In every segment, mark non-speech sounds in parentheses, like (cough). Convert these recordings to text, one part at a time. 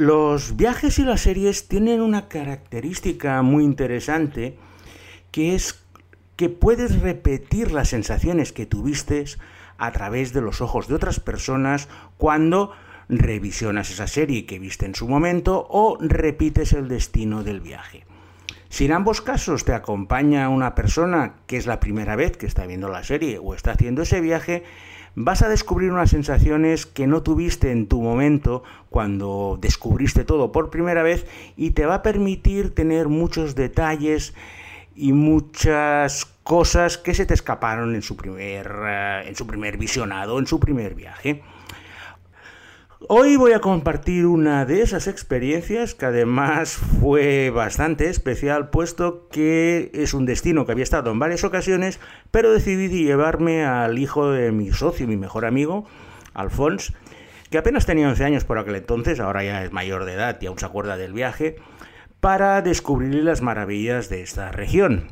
Los viajes y las series tienen una característica muy interesante que es que puedes repetir las sensaciones que tuviste a través de los ojos de otras personas cuando revisionas esa serie que viste en su momento o repites el destino del viaje. Si en ambos casos te acompaña una persona que es la primera vez que está viendo la serie o está haciendo ese viaje, vas a descubrir unas sensaciones que no tuviste en tu momento cuando descubriste todo por primera vez y te va a permitir tener muchos detalles y muchas cosas que se te escaparon en su primer, eh, en su primer visionado, en su primer viaje. Hoy voy a compartir una de esas experiencias que además fue bastante especial puesto que es un destino que había estado en varias ocasiones, pero decidí llevarme al hijo de mi socio, mi mejor amigo, Alphonse, que apenas tenía 11 años por aquel entonces, ahora ya es mayor de edad y aún se acuerda del viaje, para descubrir las maravillas de esta región.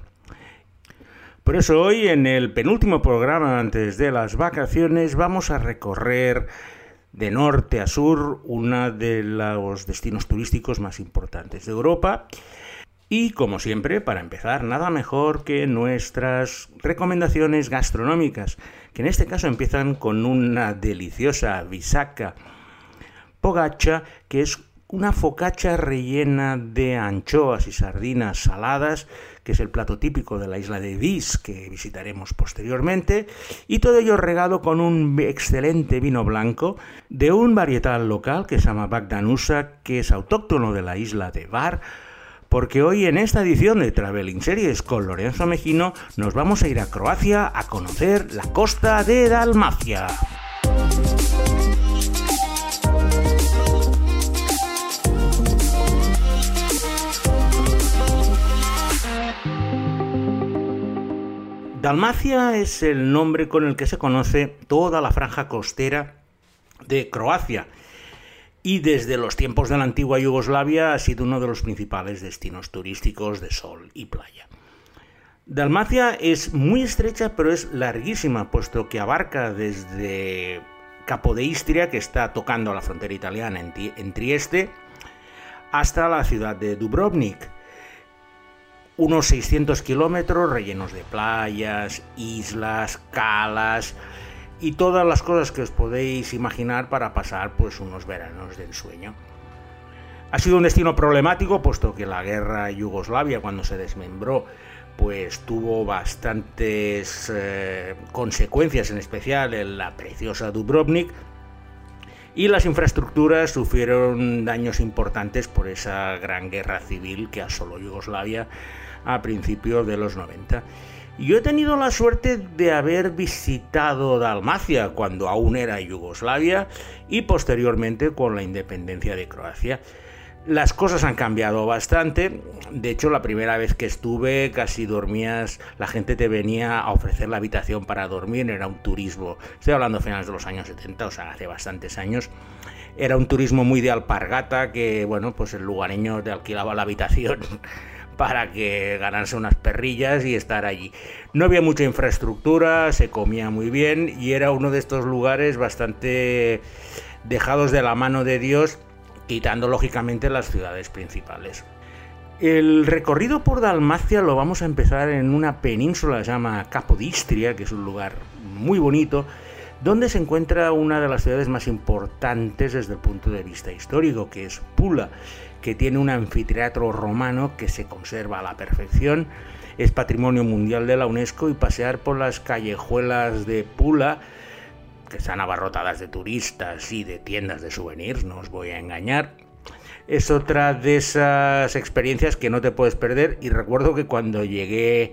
Por eso hoy en el penúltimo programa antes de las vacaciones vamos a recorrer de norte a sur, uno de los destinos turísticos más importantes de Europa. Y como siempre, para empezar, nada mejor que nuestras recomendaciones gastronómicas, que en este caso empiezan con una deliciosa bisaca pogacha, que es una focacha rellena de anchoas y sardinas saladas, que es el plato típico de la isla de Vis, que visitaremos posteriormente, y todo ello regado con un excelente vino blanco de un varietal local que se llama Bagdanusa, que es autóctono de la isla de Bar, porque hoy en esta edición de Traveling Series con Lorenzo Mejino nos vamos a ir a Croacia a conocer la costa de Dalmacia. Dalmacia es el nombre con el que se conoce toda la franja costera de Croacia y desde los tiempos de la antigua Yugoslavia ha sido uno de los principales destinos turísticos de sol y playa. Dalmacia es muy estrecha pero es larguísima puesto que abarca desde Capo de Istria, que está tocando la frontera italiana en, Trieste, hasta la ciudad de Dubrovnik unos 600 kilómetros rellenos de playas, islas, calas y todas las cosas que os podéis imaginar para pasar pues unos veranos de ensueño. Ha sido un destino problemático puesto que la guerra Yugoslavia cuando se desmembró pues tuvo bastantes eh, consecuencias en especial en la preciosa Dubrovnik y las infraestructuras sufrieron daños importantes por esa gran guerra civil que asoló Yugoslavia a principios de los 90. Yo he tenido la suerte de haber visitado Dalmacia cuando aún era Yugoslavia y posteriormente con la independencia de Croacia. Las cosas han cambiado bastante. De hecho, la primera vez que estuve casi dormías, la gente te venía a ofrecer la habitación para dormir, era un turismo. Estoy hablando a finales de los años 70, o sea, hace bastantes años. Era un turismo muy de alpargata que, bueno, pues el lugareño te alquilaba la habitación (laughs) para que ganarse unas perrillas y estar allí. No había mucha infraestructura, se comía muy bien y era uno de estos lugares bastante dejados de la mano de Dios, quitando lógicamente las ciudades principales. El recorrido por Dalmacia lo vamos a empezar en una península que se llama Capodistria, que es un lugar muy bonito, donde se encuentra una de las ciudades más importantes desde el punto de vista histórico, que es Pula que tiene un anfiteatro romano que se conserva a la perfección, es patrimonio mundial de la UNESCO y pasear por las callejuelas de Pula, que están abarrotadas de turistas y de tiendas de souvenirs, no os voy a engañar, es otra de esas experiencias que no te puedes perder y recuerdo que cuando llegué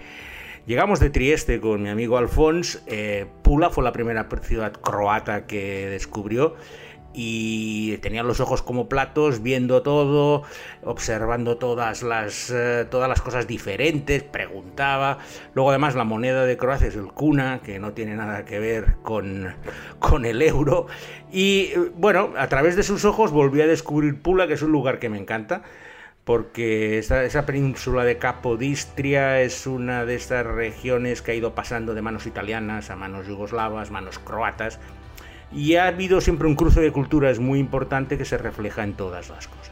Llegamos de Trieste con mi amigo Alfons. Eh, Pula fue la primera ciudad croata que descubrió y tenía los ojos como platos, viendo todo, observando todas las, eh, todas las cosas diferentes, preguntaba. Luego además la moneda de Croacia es el kuna, que no tiene nada que ver con, con el euro. Y eh, bueno, a través de sus ojos volví a descubrir Pula, que es un lugar que me encanta porque esa, esa, península de Capodistria es una de estas regiones que ha ido pasando de manos italianas a manos yugoslavas, manos croatas, y ha habido siempre un cruce de culturas muy importante que se refleja en todas las cosas.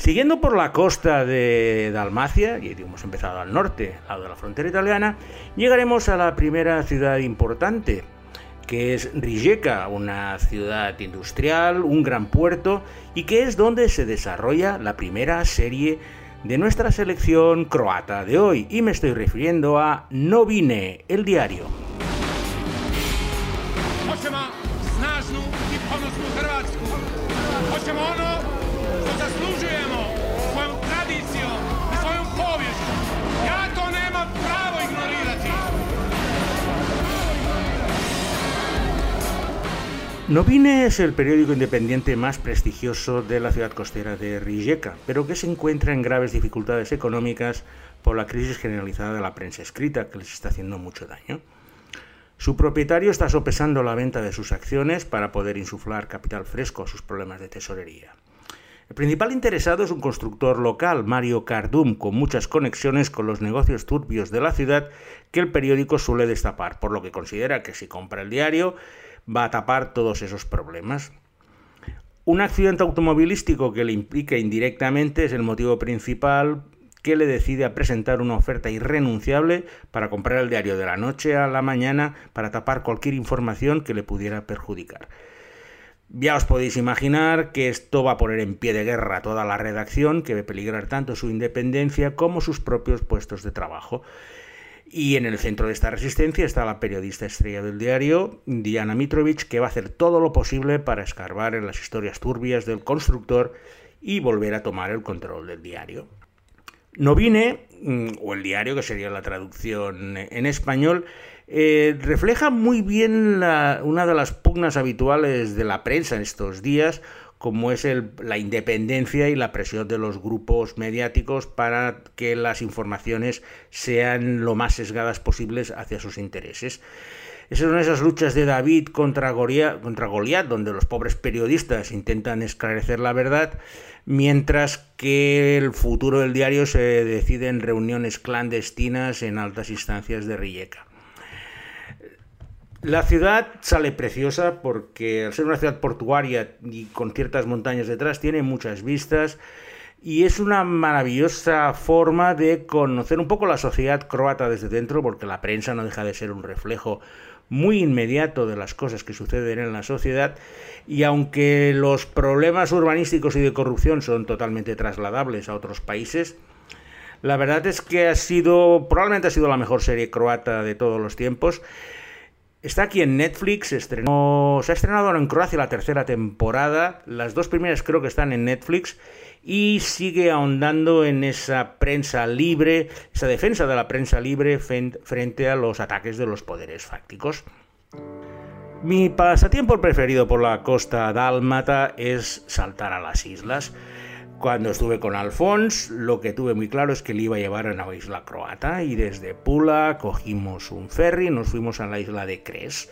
Siguiendo por la costa de Dalmacia, y hemos empezado al norte, al lado de la frontera italiana, llegaremos a la primera ciudad importante, que es Rijeka, una ciudad industrial, un gran puerto, y que es donde se desarrolla la primera serie de nuestra selección croata de hoy, y me estoy refiriendo a Novine, el diario. Novine es el periódico independiente más prestigioso de la ciudad costera de Rijeka, pero que se encuentra en graves dificultades económicas por la crisis generalizada de la prensa escrita, que les está haciendo mucho daño. Su propietario está sopesando la venta de sus acciones para poder insuflar capital fresco a sus problemas de tesorería. El principal interesado es un constructor local, Mario Cardum, con muchas conexiones con los negocios turbios de la ciudad que el periódico suele destapar, por lo que considera que si compra el diario va a tapar todos esos problemas. Un accidente automovilístico que le implica indirectamente es el motivo principal que le decide a presentar una oferta irrenunciable para comprar el diario de la noche a la mañana para tapar cualquier información que le pudiera perjudicar. Ya os podéis imaginar que esto va a poner en pie de guerra toda la redacción, que ve peligrar tanto su independencia como sus propios puestos de trabajo. Y en el centro de esta resistencia está la periodista estrella del diario, Diana Mitrovic, que va a hacer todo lo posible para escarbar en las historias turbias del constructor y volver a tomar el control del diario. Novine, mm, o el diario, que sería la traducción en español, eh, refleja muy bien una de las pugnas habituales de la prensa en estos días, como es la independencia y la presión de los grupos mediáticos para que las informaciones sean lo más sesgadas posibles hacia sus intereses. Esas son esas luchas de David contra Goliat, contra Goliat, donde los pobres periodistas intentan esclarecer la verdad, mientras que el futuro del diario se decide en reuniones clandestinas en altas instancias de Rijeka. La ciudad sale preciosa porque al ser una ciudad portuaria y con ciertas montañas detrás tiene muchas vistas y es una maravillosa forma de conocer un poco la sociedad croata desde dentro porque la prensa no deja de ser un reflejo muy inmediato de las cosas que suceden en la sociedad y aunque los problemas urbanísticos y de corrupción son totalmente trasladables a otros países, la verdad es que ha sido, probablemente ha sido la mejor serie croata de todos los tiempos. Está aquí en Netflix, se, estrenó, se ha estrenado en Croacia la tercera temporada, las dos primeras creo que están en Netflix y sigue ahondando en esa prensa libre, esa defensa de la prensa libre frente a los ataques de los poderes fácticos. Mi pasatiempo preferido por la costa dálmata es saltar a las islas. Cuando estuve con Alfons, lo que tuve muy claro es que le iba a llevar a una isla croata y desde Pula cogimos un ferry y nos fuimos a la isla de Cres.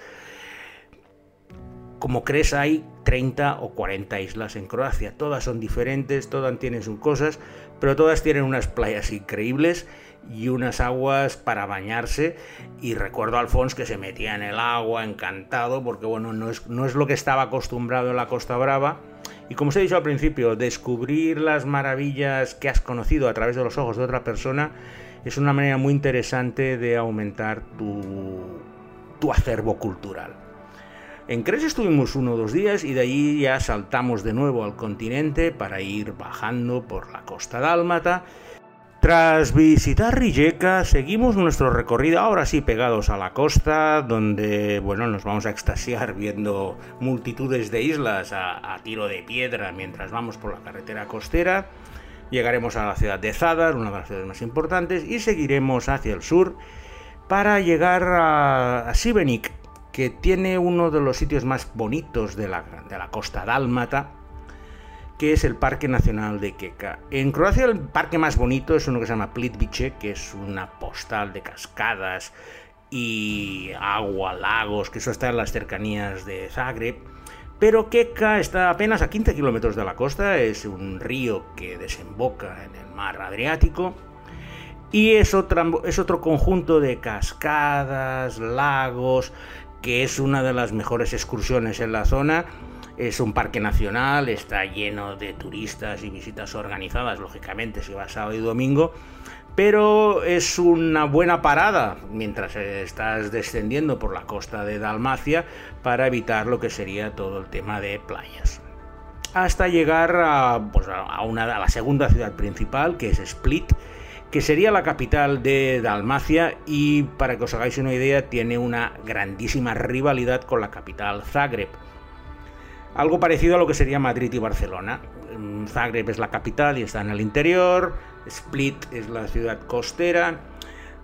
Como Cres hay 30 o 40 islas en Croacia, todas son diferentes, todas tienen sus cosas, pero todas tienen unas playas increíbles y unas aguas para bañarse. Y recuerdo a Alfons que se metía en el agua encantado porque bueno, no es, no es lo que estaba acostumbrado en la Costa Brava. Y como os he dicho al principio, descubrir las maravillas que has conocido a través de los ojos de otra persona es una manera muy interesante de aumentar tu, acervo cultural. En Cres estuvimos uno o dos días y de allí ya saltamos de nuevo al continente para ir bajando por la costa dálmata tras visitar Rijeka, seguimos nuestro recorrido, ahora sí pegados a la costa, donde bueno, nos vamos a extasiar viendo multitudes de islas a, tiro de piedra mientras vamos por la carretera costera. Llegaremos a la ciudad de Zadar, una de las ciudades más importantes, y seguiremos hacia el sur para llegar a, a que tiene uno de los sitios más bonitos de la, de la costa dálmata que es el Parque Nacional de Keka. En Croacia el parque más bonito es uno que se llama Plitvice, que es una postal de cascadas y agua, lagos, que eso está en las cercanías de Zagreb. Pero Keka está apenas a 15 kilómetros de la costa, es un río que desemboca en el mar Adriático y es, es otro conjunto de cascadas, lagos, que es una de las mejores excursiones en la zona. Es un parque nacional, está lleno de turistas y visitas organizadas, lógicamente, si va sábado y domingo, pero es una buena parada mientras estás descendiendo por la costa de Dalmacia para evitar lo que sería todo el tema de playas. Hasta llegar a, pues, a, una, a la segunda ciudad principal, que es Split, que sería la capital de Dalmacia y para que os hagáis una idea tiene una grandísima rivalidad con la capital Zagreb. Algo parecido a lo que sería Madrid y Barcelona. Mm, Zagreb es la capital y está en el interior, Split es la ciudad costera.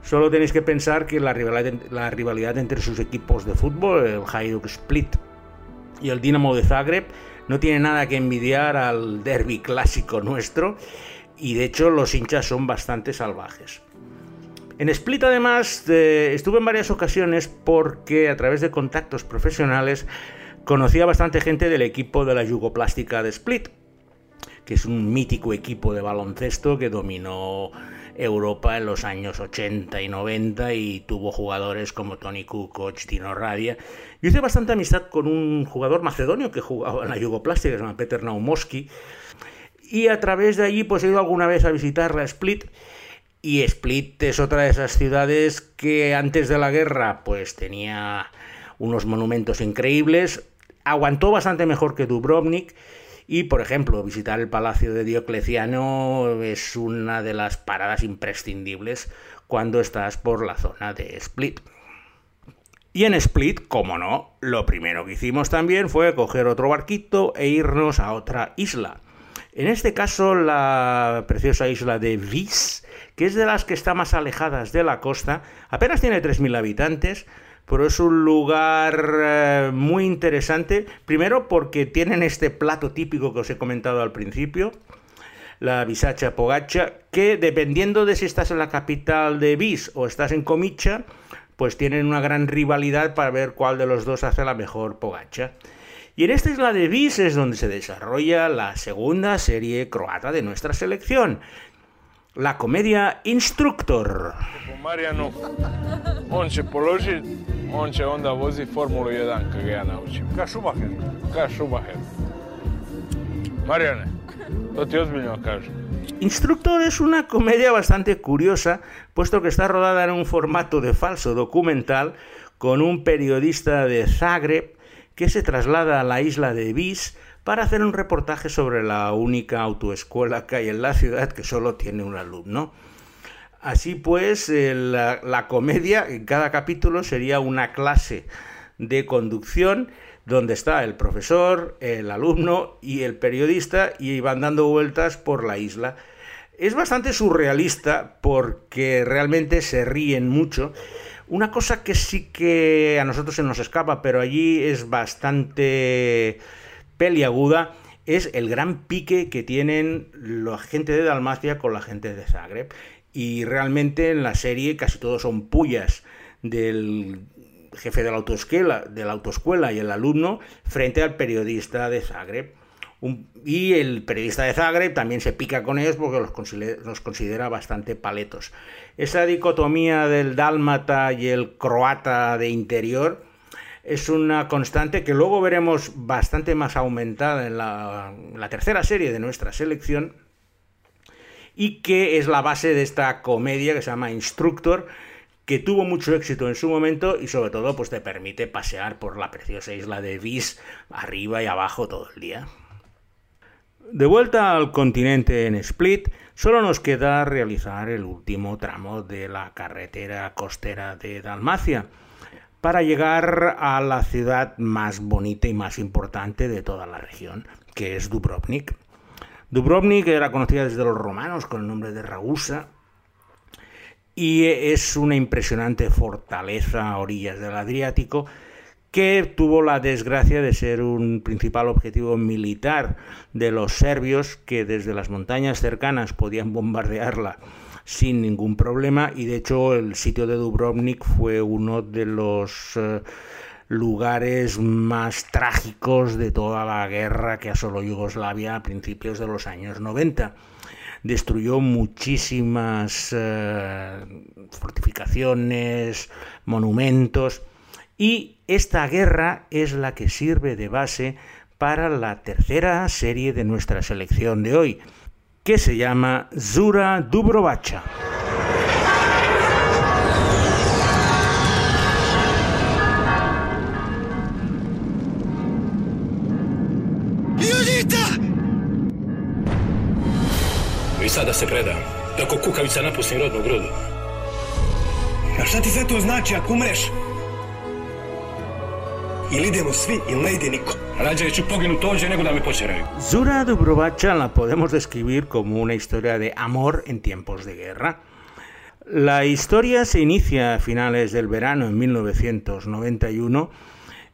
Solo tenéis que pensar que la rivalidad, la rivalidad entre sus equipos de fútbol, el Hajduk Split y el Dinamo de Zagreb, no tiene nada que envidiar al derby clásico nuestro y de hecho los hinchas son bastante salvajes. En Split además eh, estuve en varias ocasiones porque a través de contactos profesionales conocía bastante gente del equipo de la Yugoplástica de Split, que es un mítico equipo de baloncesto que dominó Europa en los años 80 y 90 y tuvo jugadores como Tony Kukoc, Tino Radia. Yo hice bastante amistad con un jugador macedonio que jugaba en la Yugoplástica, que se llama Peter Naumoski, y a través de allí pues he ido alguna vez a visitar la Split y Split es otra de esas ciudades que antes de la guerra pues tenía unos monumentos increíbles, aguantó bastante mejor que Dubrovnik y por ejemplo visitar el palacio de Diocleciano es una de las paradas imprescindibles cuando estás por la zona de Split. Y en Split, como no, lo primero que hicimos también fue coger otro barquito e irnos a otra isla. En este caso, la preciosa isla de Vis, que es de las que está más alejadas de la costa, apenas tiene 3.000 habitantes, pero es un lugar eh, muy interesante. Primero porque tienen este plato típico que os he comentado al principio, la bisacha pogacha, que dependiendo de si estás en la capital de Vis o estás en Comicha, pues tienen una gran rivalidad para ver cuál de los dos hace la mejor pogacha. Y en esta isla de Vis es donde se desarrolla la segunda serie croata de nuestra selección, la comedia Instructor. Marijanu, on će položiti, on će onda vozi Formulu 1 kad ga ja naučim. Ka Schumacher. Ka Schumacher. Marijane, to ti ozbiljno kažem. Instructor es una comedia bastante curiosa, puesto que está rodada en un formato de falso documental con un periodista de Zagreb que se traslada a la isla de Vis para hacer un reportaje sobre la única autoescuela que hay en la ciudad que solo tiene un alumno. Así pues, eh, la, la, comedia en cada capítulo sería una clase de conducción donde está el profesor, el alumno y el periodista y van dando vueltas por la isla. Es bastante surrealista porque realmente se ríen mucho una cosa que sí que a nosotros se nos escapa, pero allí es bastante peliaguda, es el gran pique que tienen la gente de Dalmacia con la gente de Zagreb. Y realmente en la serie casi todos son pullas del jefe de la autoescuela, de la autoescuela y el alumno frente al periodista de Zagreb y el periodista de Zagreb también se pica con ellos porque los considera, bastante paletos. Esa dicotomía del dálmata y el croata de interior es una constante que luego veremos bastante más aumentada en la, la tercera serie de nuestra selección y que es la base de esta comedia que se llama Instructor, que tuvo mucho éxito en su momento y sobre todo pues te permite pasear por la preciosa isla de Vis arriba y abajo todo el día. De vuelta al continente en Split, solo nos queda realizar el último tramo de la carretera costera de Dalmacia para llegar a la ciudad más bonita y más importante de toda la región, que es Dubrovnik. Dubrovnik era conocida desde los romanos con el nombre de Ragusa y es una impresionante fortaleza a orillas del Adriático que tuvo la desgracia de ser un principal objetivo militar de los serbios que desde las montañas cercanas podían bombardearla sin ningún problema. Y de hecho el sitio de Dubrovnik fue uno de los eh, lugares más trágicos de toda la guerra que asoló Yugoslavia a principios de los años 90 destruyó muchísimas eh, fortificaciones, monumentos y Esta guerra es la que sirve de base para la tercera serie de nuestra selección de hoy, que se llama Zura Dubrovacha. I sada se preda, da ko kukavica napusti rodnu grudu. A šta ti sve to znači ako umreš? Ili idemo svi ili ne ide niko. Rađe ću poginut ovdje nego da me počeraju. Zura Dubrovacha la podemos describir como una historia de amor en tiempos de guerra. La historia se inicia a finales del verano en 1991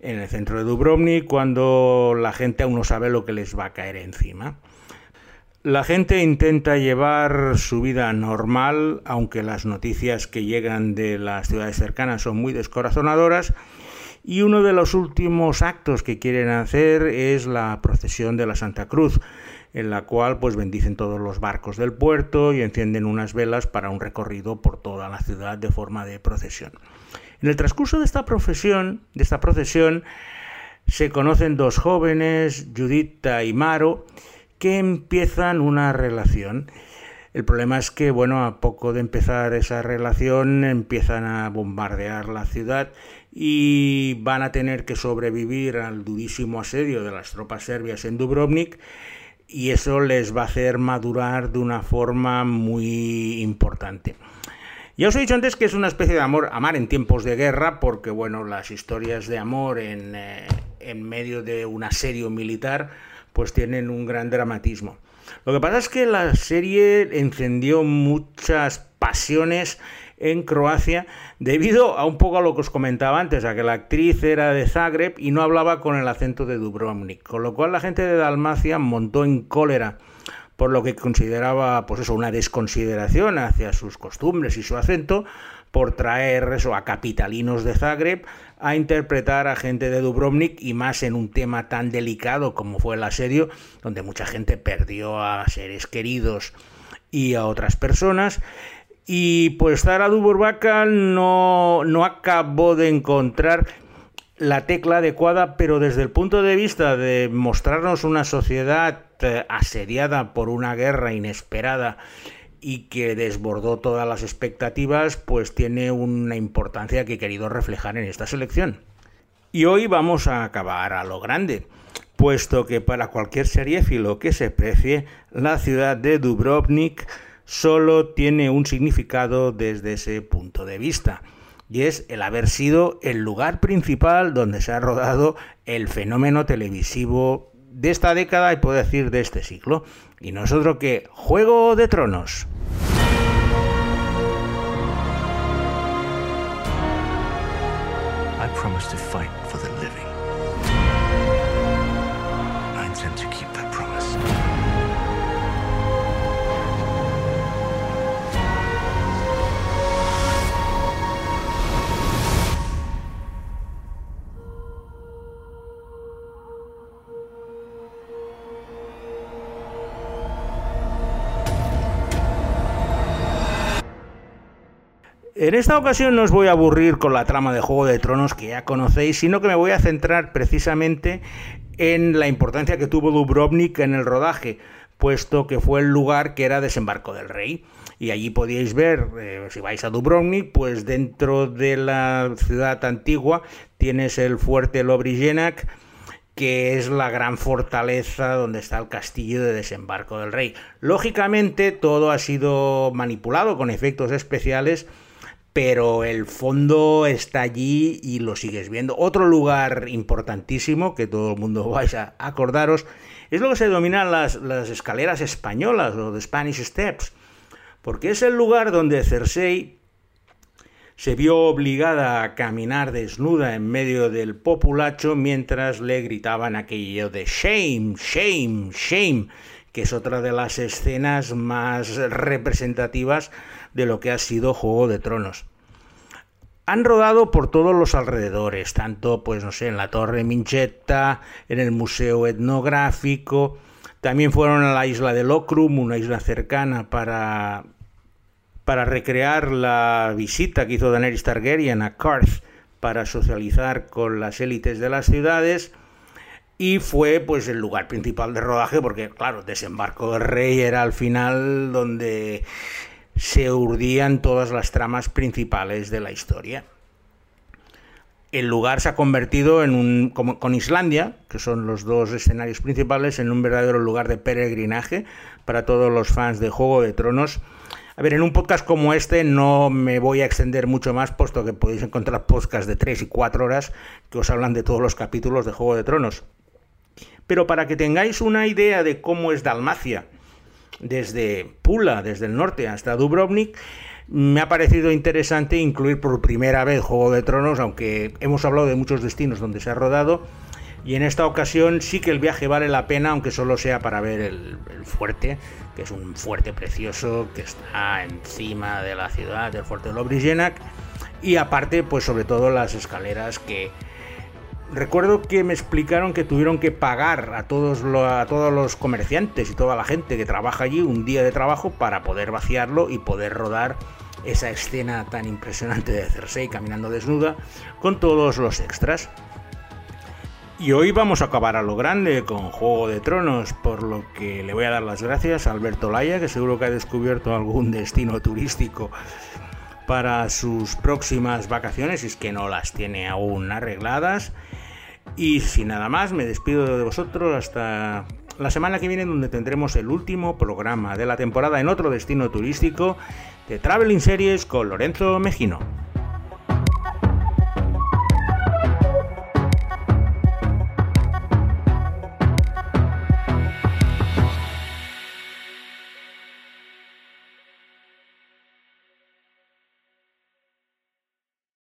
en el centro de Dubrovnik cuando la gente aún no sabe lo que les va a caer encima. La gente intenta llevar su vida normal, aunque las noticias que llegan de las ciudades cercanas son muy descorazonadoras, y uno de los últimos actos que quieren hacer es la procesión de la Santa Cruz, en la cual pues bendicen todos los barcos del puerto y encienden unas velas para un recorrido por toda la ciudad de forma de procesión. En el transcurso de esta procesión, se conocen dos jóvenes, Judita y Maro, que empiezan una relación. El problema es que, bueno, a poco de empezar esa relación empiezan a bombardear la ciudad y van a tener que sobrevivir al durísimo asedio de las tropas serbias en Dubrovnik y eso les va a hacer madurar de una forma muy importante. Ya os he dicho antes que es una especie de amor, amar en tiempos de guerra, porque bueno, las historias de amor en, eh, en medio de un asedio militar pues tienen un gran dramatismo. Lo que pasa es que la serie encendió muchas pasiones en Croacia debido a un poco a lo que os comentaba antes, a que la actriz era de Zagreb y no hablaba con el acento de Dubrovnik, con lo cual la gente de Dalmacia montó en cólera por lo que consideraba pues eso una desconsideración hacia sus costumbres y su acento por traer eso a capitalinos de Zagreb a interpretar a gente de Dubrovnik y más en un tema tan delicado como fue el asedio, donde mucha gente perdió a seres queridos y a otras personas. Y pues Zara Dubrovaka no, no acabó de encontrar la tecla adecuada, pero desde el punto de vista de mostrarnos una sociedad eh, asediada por una guerra inesperada y que desbordó todas las expectativas, pues tiene una importancia que he querido reflejar en esta selección. Y hoy vamos a acabar a lo grande, puesto que para cualquier seriéfilo que se precie, la ciudad de Dubrovnik solo tiene un significado desde ese punto de vista, y es el haber sido el lugar principal donde se ha rodado el fenómeno televisivo de esta década y puedo decir de este siglo, y no es otro que Juego de Tronos. En esta ocasión no os voy a aburrir con la trama de Juego de Tronos que ya conocéis, sino que me voy a centrar precisamente en la importancia que tuvo Dubrovnik en el rodaje, puesto que fue el lugar que era desembarco del rey. Y allí podíais ver, eh, si vais a Dubrovnik, pues dentro de la ciudad antigua tienes el fuerte Lobrijenac, que es la gran fortaleza donde está el castillo de desembarco del rey. Lógicamente todo ha sido manipulado con efectos especiales pero el fondo está allí y lo sigues viendo. Otro lugar importantísimo que todo el mundo (laughs) vais a acordaros es lo que se denominan las, las escaleras españolas o the Spanish Steps, porque es el lugar donde Cersei se vio obligada a caminar desnuda en medio del populacho mientras le gritaban aquello de shame, shame, shame, que es otra de las escenas más representativas de lo que ha sido Juego de Tronos. Han rodado por todos los alrededores, tanto pues no sé, en la Torre Minchetta, en el Museo Etnográfico, también fueron a la isla de Locrum, una isla cercana para para recrear la visita que hizo Daenerys Targaryen a Karth para socializar con las élites de las ciudades y fue pues el lugar principal de rodaje porque claro, Desembarco del Rey era al final donde se urdían todas las tramas principales de la historia. El lugar se ha convertido en un como, con Islandia, que son los dos escenarios principales, en un verdadero lugar de peregrinaje para todos los fans de Juego de Tronos. A ver, en un podcast como este no me voy a extender mucho más, puesto que podéis encontrar podcasts de 3 y 4 horas que os hablan de todos los capítulos de Juego de Tronos. Pero para que tengáis una idea de cómo es Dalmacia, desde Pula, desde el norte hasta Dubrovnik, me ha parecido interesante incluir por primera vez Juego de Tronos, aunque hemos hablado de muchos destinos donde se ha rodado, y en esta ocasión sí que el viaje vale la pena, aunque solo sea para ver el, fuerte, que es un fuerte precioso que está encima de la ciudad, del fuerte de Lobrigenac, y aparte, pues sobre todo las escaleras que Recuerdo que me explicaron que tuvieron que pagar a todos, los comerciantes y toda la gente que trabaja allí un día de trabajo para poder vaciarlo y poder rodar esa escena tan impresionante de Cersei caminando desnuda con todos los extras. Y hoy vamos a acabar a lo grande con Juego de Tronos, por lo que le voy a dar las gracias a Alberto Laya, que seguro que ha descubierto algún (laughs) destino turístico para sus próximas vacaciones, si es que no las tiene aún arregladas. Y sin nada más, me despido de vosotros hasta la semana que viene donde tendremos el último programa de la temporada en otro destino turístico de Traveling Series con Lorenzo Mejino.